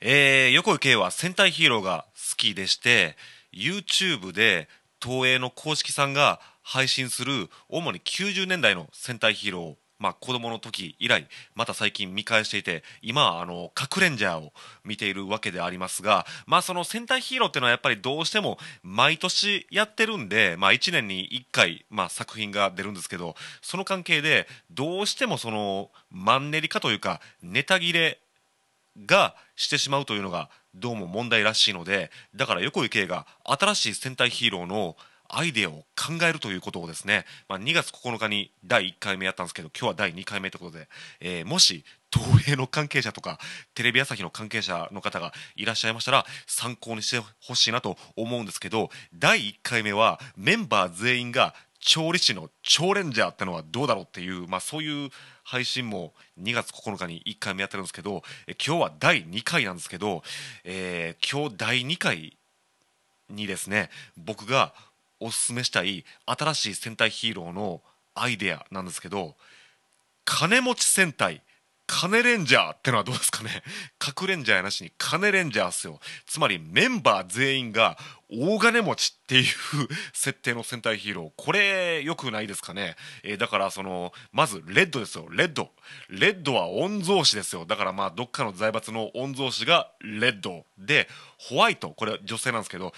えー、横井圭は戦隊ヒーローが好きでして YouTube で東映の公式さんが配信する主に90年代の戦隊ヒーローをまあ、子供の時以来また最近見返していて今はあの核レンジャーを見ているわけでありますが、まあ、その戦隊ヒーローっていうのはやっぱりどうしても毎年やってるんで、まあ、1年に1回、まあ、作品が出るんですけどその関係でどうしてもそのマンネリ化というかネタ切れがしてしまうというのがどうも問題らしいのでだから横井圭が新しい戦隊ヒーローのアイデアを考えるということをですね、まあ、2月9日に第1回目やったんですけど今日は第2回目ということで、えー、もし東映の関係者とかテレビ朝日の関係者の方がいらっしゃいましたら参考にしてほしいなと思うんですけど第1回目はメンバー全員が調理師の超レンジャーってのはどうだろうっていう、まあ、そういう配信も2月9日に1回目やってるんですけどえ今日は第2回なんですけど、えー、今日第2回にですね僕がおすすめしたい新しい戦隊ヒーローのアイデアなんですけど金持ち戦隊金レンジャーってのはどうですかね。核レンジャーやなしに金レンジャーっすよ。つまりメンバー全員が大金持ちっていう設定の戦隊ヒーロー。これよくないですかね、えー、だからそのまずレッドですよ。レッド。レッドは御曹司ですよ。だからまあどっかの財閥の御曹司がレッド。でホワイト。これは女性なんですけど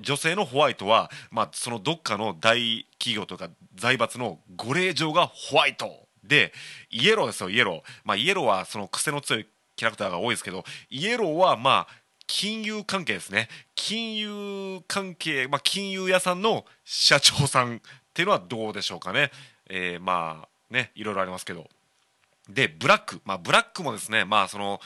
女性のホワイトはまあそのどっかの大企業とか財閥のご令嬢がホワイト。でイエローですよイエロー、まあ、イエローはその癖の強いキャラクターが多いですけどイエローはまあ金融関係ですね。金融関係、まあ、金融屋さんの社長さんっていうのはどうでしょうかね、えー、まあねいろいろありますけど。でブラック、まあ、ブラックもですねまあその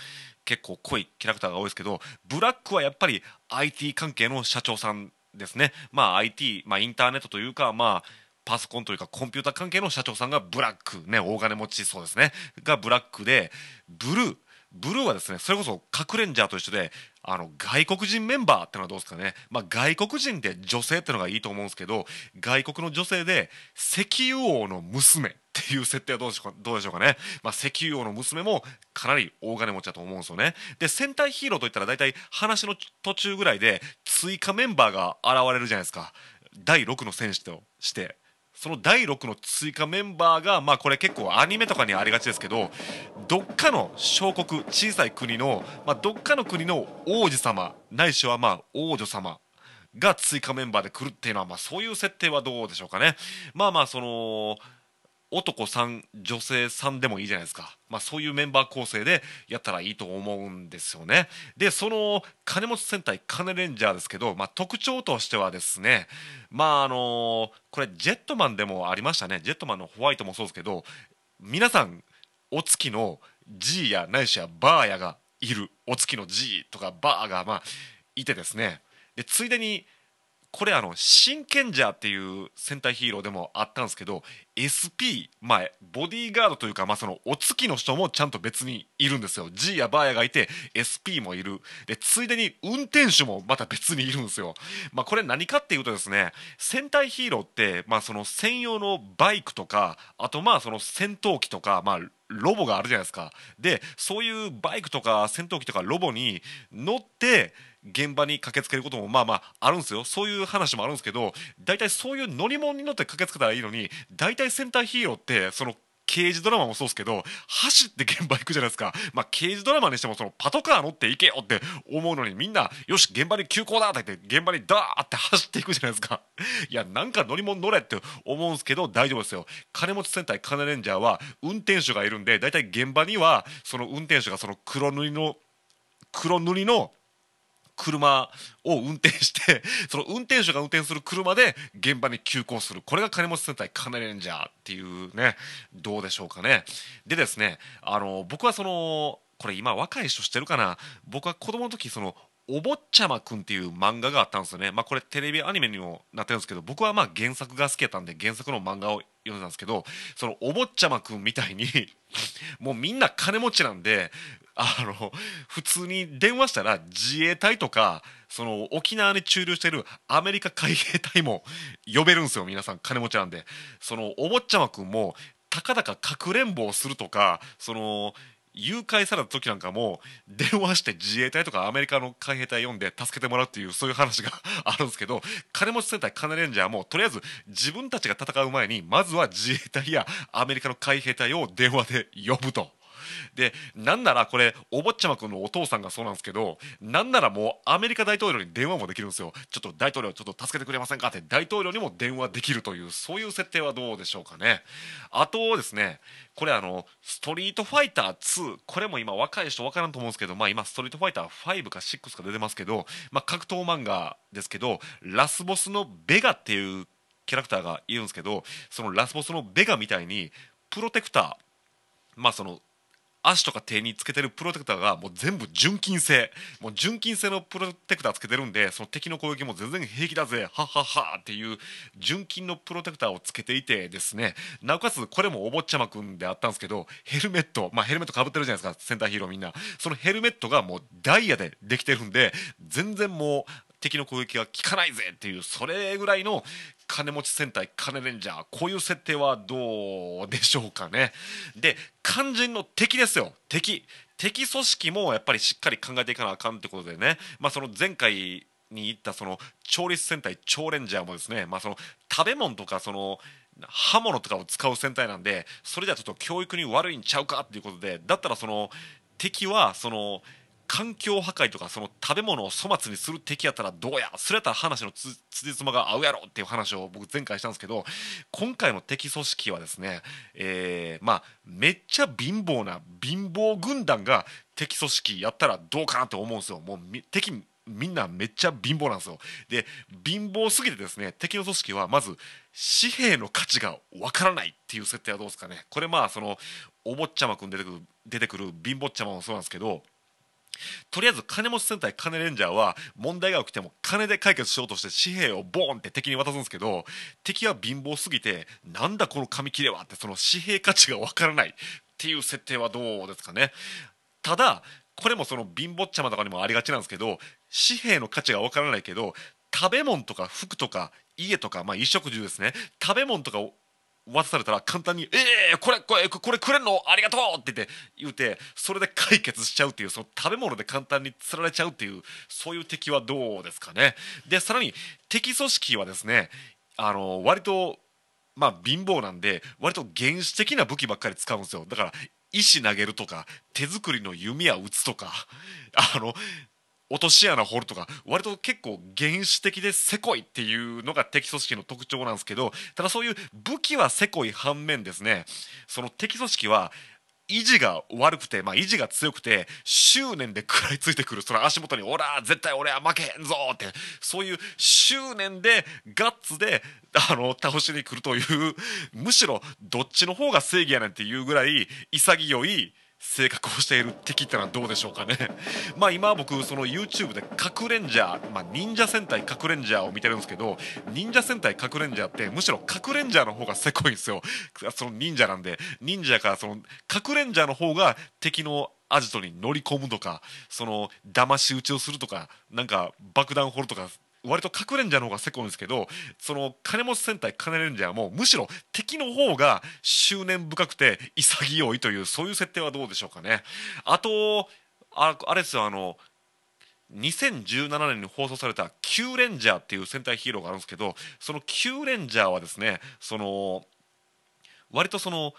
結構濃いキャラクターが多いですけどブラックはやっぱり IT 関係の社長さんですね。まあ IT、まあ、インターネットというかまあパソコンというかコンピューター関係の社長さんがブラックね大金持ちそうですね。がブラックでブルーブルーはですねそれこそ核レンジャーと一緒であの外国人メンバーってのはどうですかね、まあ、外国人で女性ってのがいいと思うんですけど外国の女性で石油王の娘っていう設定はどうでしょうかどうでしょうかね、まあ、石油王の娘もかなり大金持ちだと思うんですよね。で戦隊ヒーローといったら大体話の途中ぐらいで追加メンバーが現れるじゃないですか。第6の戦士として。その第6の追加メンバーが、まあ、これ結構アニメとかにありがちですけどどっかの小国小さい国の、まあ、どっかの国の王子様ないしはまあ王女様が追加メンバーで来るっていうのは、まあ、そういう設定はどうでしょうかね。まあまあその男3女性3でもいいじゃないですか、まあ、そういうメンバー構成でやったらいいと思うんですよね。でその金持ち戦隊カネレンジャーですけど、まあ、特徴としてはですねまああのこれジェットマンでもありましたね。ジェットマンのホワイトもそうですけど皆さんお月の G やないしはバーヤがいる。お月の G とかバーがまあいてですね。でついでにこれあの真剣ジャーっていう戦隊ヒーローでもあったんですけど SP まあボディーガードというかまあそのお月の人もちゃんと別にいるんですよ。G やバーヤがいて SP もいる。でついでに運転手もまた別にいるんですよ。まあこれ何かっていうとですね戦隊ヒーローってまあその専用のバイクとかあとまあその戦闘機とかまあロボがあるじゃないですか。でそういうバイクとか戦闘機とかロボに乗って現場に駆けつけることもまあまああるんですよ。そういう話もあるんですけど大体そういう乗り物に乗って駆けつけたらいいのに大体戦隊ヒーローってその刑事ドラマもそうですけど走って現場行くじゃないですか、まあ、刑事ドラマにしてもそのパトカー乗って行けよって思うのにみんなよし現場に急行だ!って言って現場にダーって走っていくじゃないですか。いやなんか乗り物乗れって思うんですけど大丈夫ですよ。金持ち戦隊カネレンジャーは運転手がいるんで大体現場にはその運転手がその黒塗りの黒塗りの車を運転して その運転手が運転する車で現場に急行する。これが金持ち戦隊カネレンジャーっていうねどうでしょうかね。でですねあの僕はそのこれ今若い人知ってるかな？僕は子供の時そのお坊ちゃまくんっていう漫画があったんですよね、まあ、これテレビアニメにもなってるんですけど僕はまあ原作が好きやったんで原作の漫画を読んでたんですけどそのお坊ちゃまくんみたいに もうみんな金持ちなんであの普通に電話したら自衛隊とかその沖縄に駐留してるアメリカ海兵隊も呼べるんですよ皆さん金持ちなんで。そのお坊ちゃまくんもたかだかかくれんぼをするとかその誘拐された時なんかも電話して自衛隊とかアメリカの海兵隊呼んで助けてもらうっていうそういう話があるんですけど金持ち戦隊カネレンジャーもとりあえず自分たちが戦う前にまずは自衛隊やアメリカの海兵隊を電話で呼ぶと。でなんならこれお坊ちゃまくんのお父さんがそうなんですけどなんならもうアメリカ大統領に電話もできるんですよ。ちょっと大統領ちょっと助けてくれませんか？って大統領にも電話できるというそういう設定はどうでしょうかね。あとですねこれあのストリートファイター2これも今若い人分からんと思うんですけどまあ今ストリートファイター5か6か出てますけどまあ格闘漫画ですけどラスボスのベガっていうキャラクターがいるんですけどそのラスボスのベガみたいにプロテクターまあその足とか手につけてるプロテクターがもう全部純金製。もう純金製のプロテクターつけてるんでその敵の攻撃も全然平気だぜ。はっはっはっていう純金のプロテクターをつけていてですね。なおかつこれもお坊ちゃまくんであったんですけどヘルメットまあヘルメットかぶってるじゃないですか。センターヒーローみんな。そのヘルメットがもうダイヤでできてるんで全然もう敵の攻撃が効かないぜっていうそれぐらいの金持ち戦隊金レンジャー。こういう設定はどうでしょうかね。で肝心の敵ですよ。敵。敵組織もやっぱりしっかり考えていかなあかんってことでね、まあ、その前回に言ったその調律戦隊超レンジャーもですね、まあ、その食べ物とかその刃物とかを使う戦隊なんでそれじゃちょっと教育に悪いんちゃうかっていうことでだったらその敵はその環境破壊とかその食べ物を粗末にする敵やったらどうやそれやったら話のつじつまが合うやろっていう話を僕前回したんですけど今回の敵組織はですね、えー、まあめっちゃ貧乏な貧乏軍団が敵組織やったらどうかなって思うんですよ。もう敵みんなめっちゃ貧乏なんですよ。で貧乏すぎてですね敵の組織はまず紙幣の価値がわからないっていう設定はどうですかね。これまあそのお坊ちゃまくん出てくる出てくる貧乏ちゃまもそうなんですけどとりあえず金持ち戦隊金レンジャーは問題が起きても金で解決しようとして紙幣をボーンって敵に渡すんですけど敵は貧乏すぎてなんだこの紙切れはってその紙幣価値がわからないっていう設定はどうですかね。ただこれもその貧乏ちゃまとかにもありがちなんですけど紙幣の価値がわからないけど食べ物とか服とか家とか、まあ、衣食住ですね。食べ物とか渡されたら簡単に「ええー、これこれこれくれんの？ありがとう!」って言って言うてそれで解決しちゃうっていうその食べ物で簡単に釣られちゃうっていうそういう敵はどうですかね。でさらに敵組織はですねあの割とまあ貧乏なんで割と原始的な武器ばっかり使うんですよ。だから石投げるとか手作りの弓矢撃つとかあの落とし穴掘るとか割と結構原始的でせこいっていうのが敵組織の特徴なんですけどただそういう武器はせこい反面ですねその敵組織は維持が悪くて、まあ、維持が強くて執念で食らいついてくるその足元に「おら絶対俺は負けへんぞ!」ってそういう執念でガッツであの倒しに来るというむしろどっちの方が正義やねんっていうぐらい潔い性格をしている敵ってのはどうでしょうかね。まあ今僕その YouTube で核レンジャー、まあ、忍者戦隊核レンジャーを見てるんですけど忍者戦隊核レンジャーってむしろ核レンジャーの方がせこいんですよ。その忍者なんで。忍者からその核レンジャーの方が敵のアジトに乗り込むとかその騙し討ちをするとかなんか爆弾掘るとか割と核レンジャーの方がせこいんですけどその金持ち戦隊金レンジャーもむしろ敵の方が執念深くて潔いというそういう設定はどうでしょうかね。あとああれですよあの2017年に放送された「キューレンジャー」っていう戦隊ヒーローがあるんですけどそのキューレンジャーはですねその割とその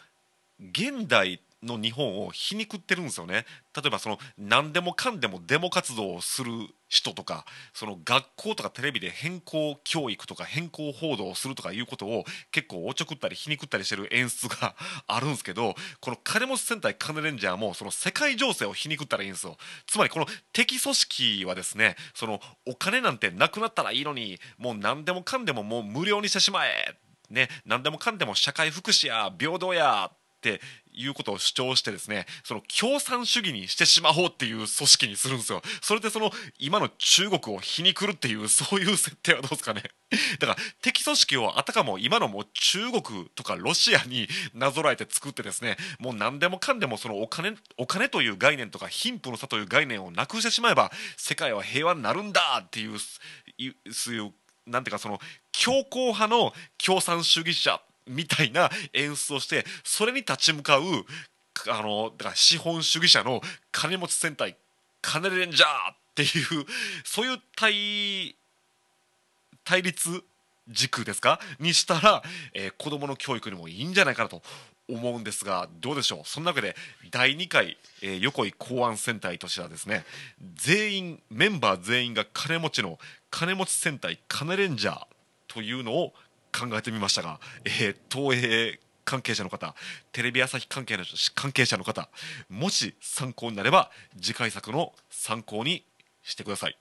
現代の日本を皮肉ってるんですよね。例えばその何でもかんでもデモ活動をする人とかその学校とかテレビで変更教育とか変更報道をするとかいうことを結構おちょくったり皮肉ったりしてる演出が あるんですけどこの金持ち戦隊カネレンジャーもその世界情勢を皮肉ったらいいんですよ。つまりこの敵組織はですねそのお金なんてなくなったらいいのにもう何でもかんでももう無料にしてしまえ。ね、何でもかんでも社会福祉や平等やっていうことを主張してですねその共産主義にしてしまおうっていう組織にするんですよ。それでその今の中国を皮肉るっていうそういう設定はどうですかね。だから敵組織をあたかも今のもう中国とかロシアになぞらえて作ってですねもう何でもかんでもそのお金お金という概念とか貧富の差という概念をなくしてしまえば世界は平和になるんだっていうそういうなんていうかその強硬派の共産主義者みたいな演出をしてそれに立ち向かうあのだから資本主義者の金持ち戦隊金レンジャーっていうそういう対対立軸ですか？にしたら、えー、子どもの教育にもいいんじゃないかなと思うんですがどうでしょう？その中で第2回、えー、横井公安戦隊としてはですね全員メンバー全員が金持ちの金持ち戦隊金レンジャーというのを考えてみましたが、えー、東映関係者の方テレビ朝日関係の関係者の方もし参考になれば次回作の参考にしてください。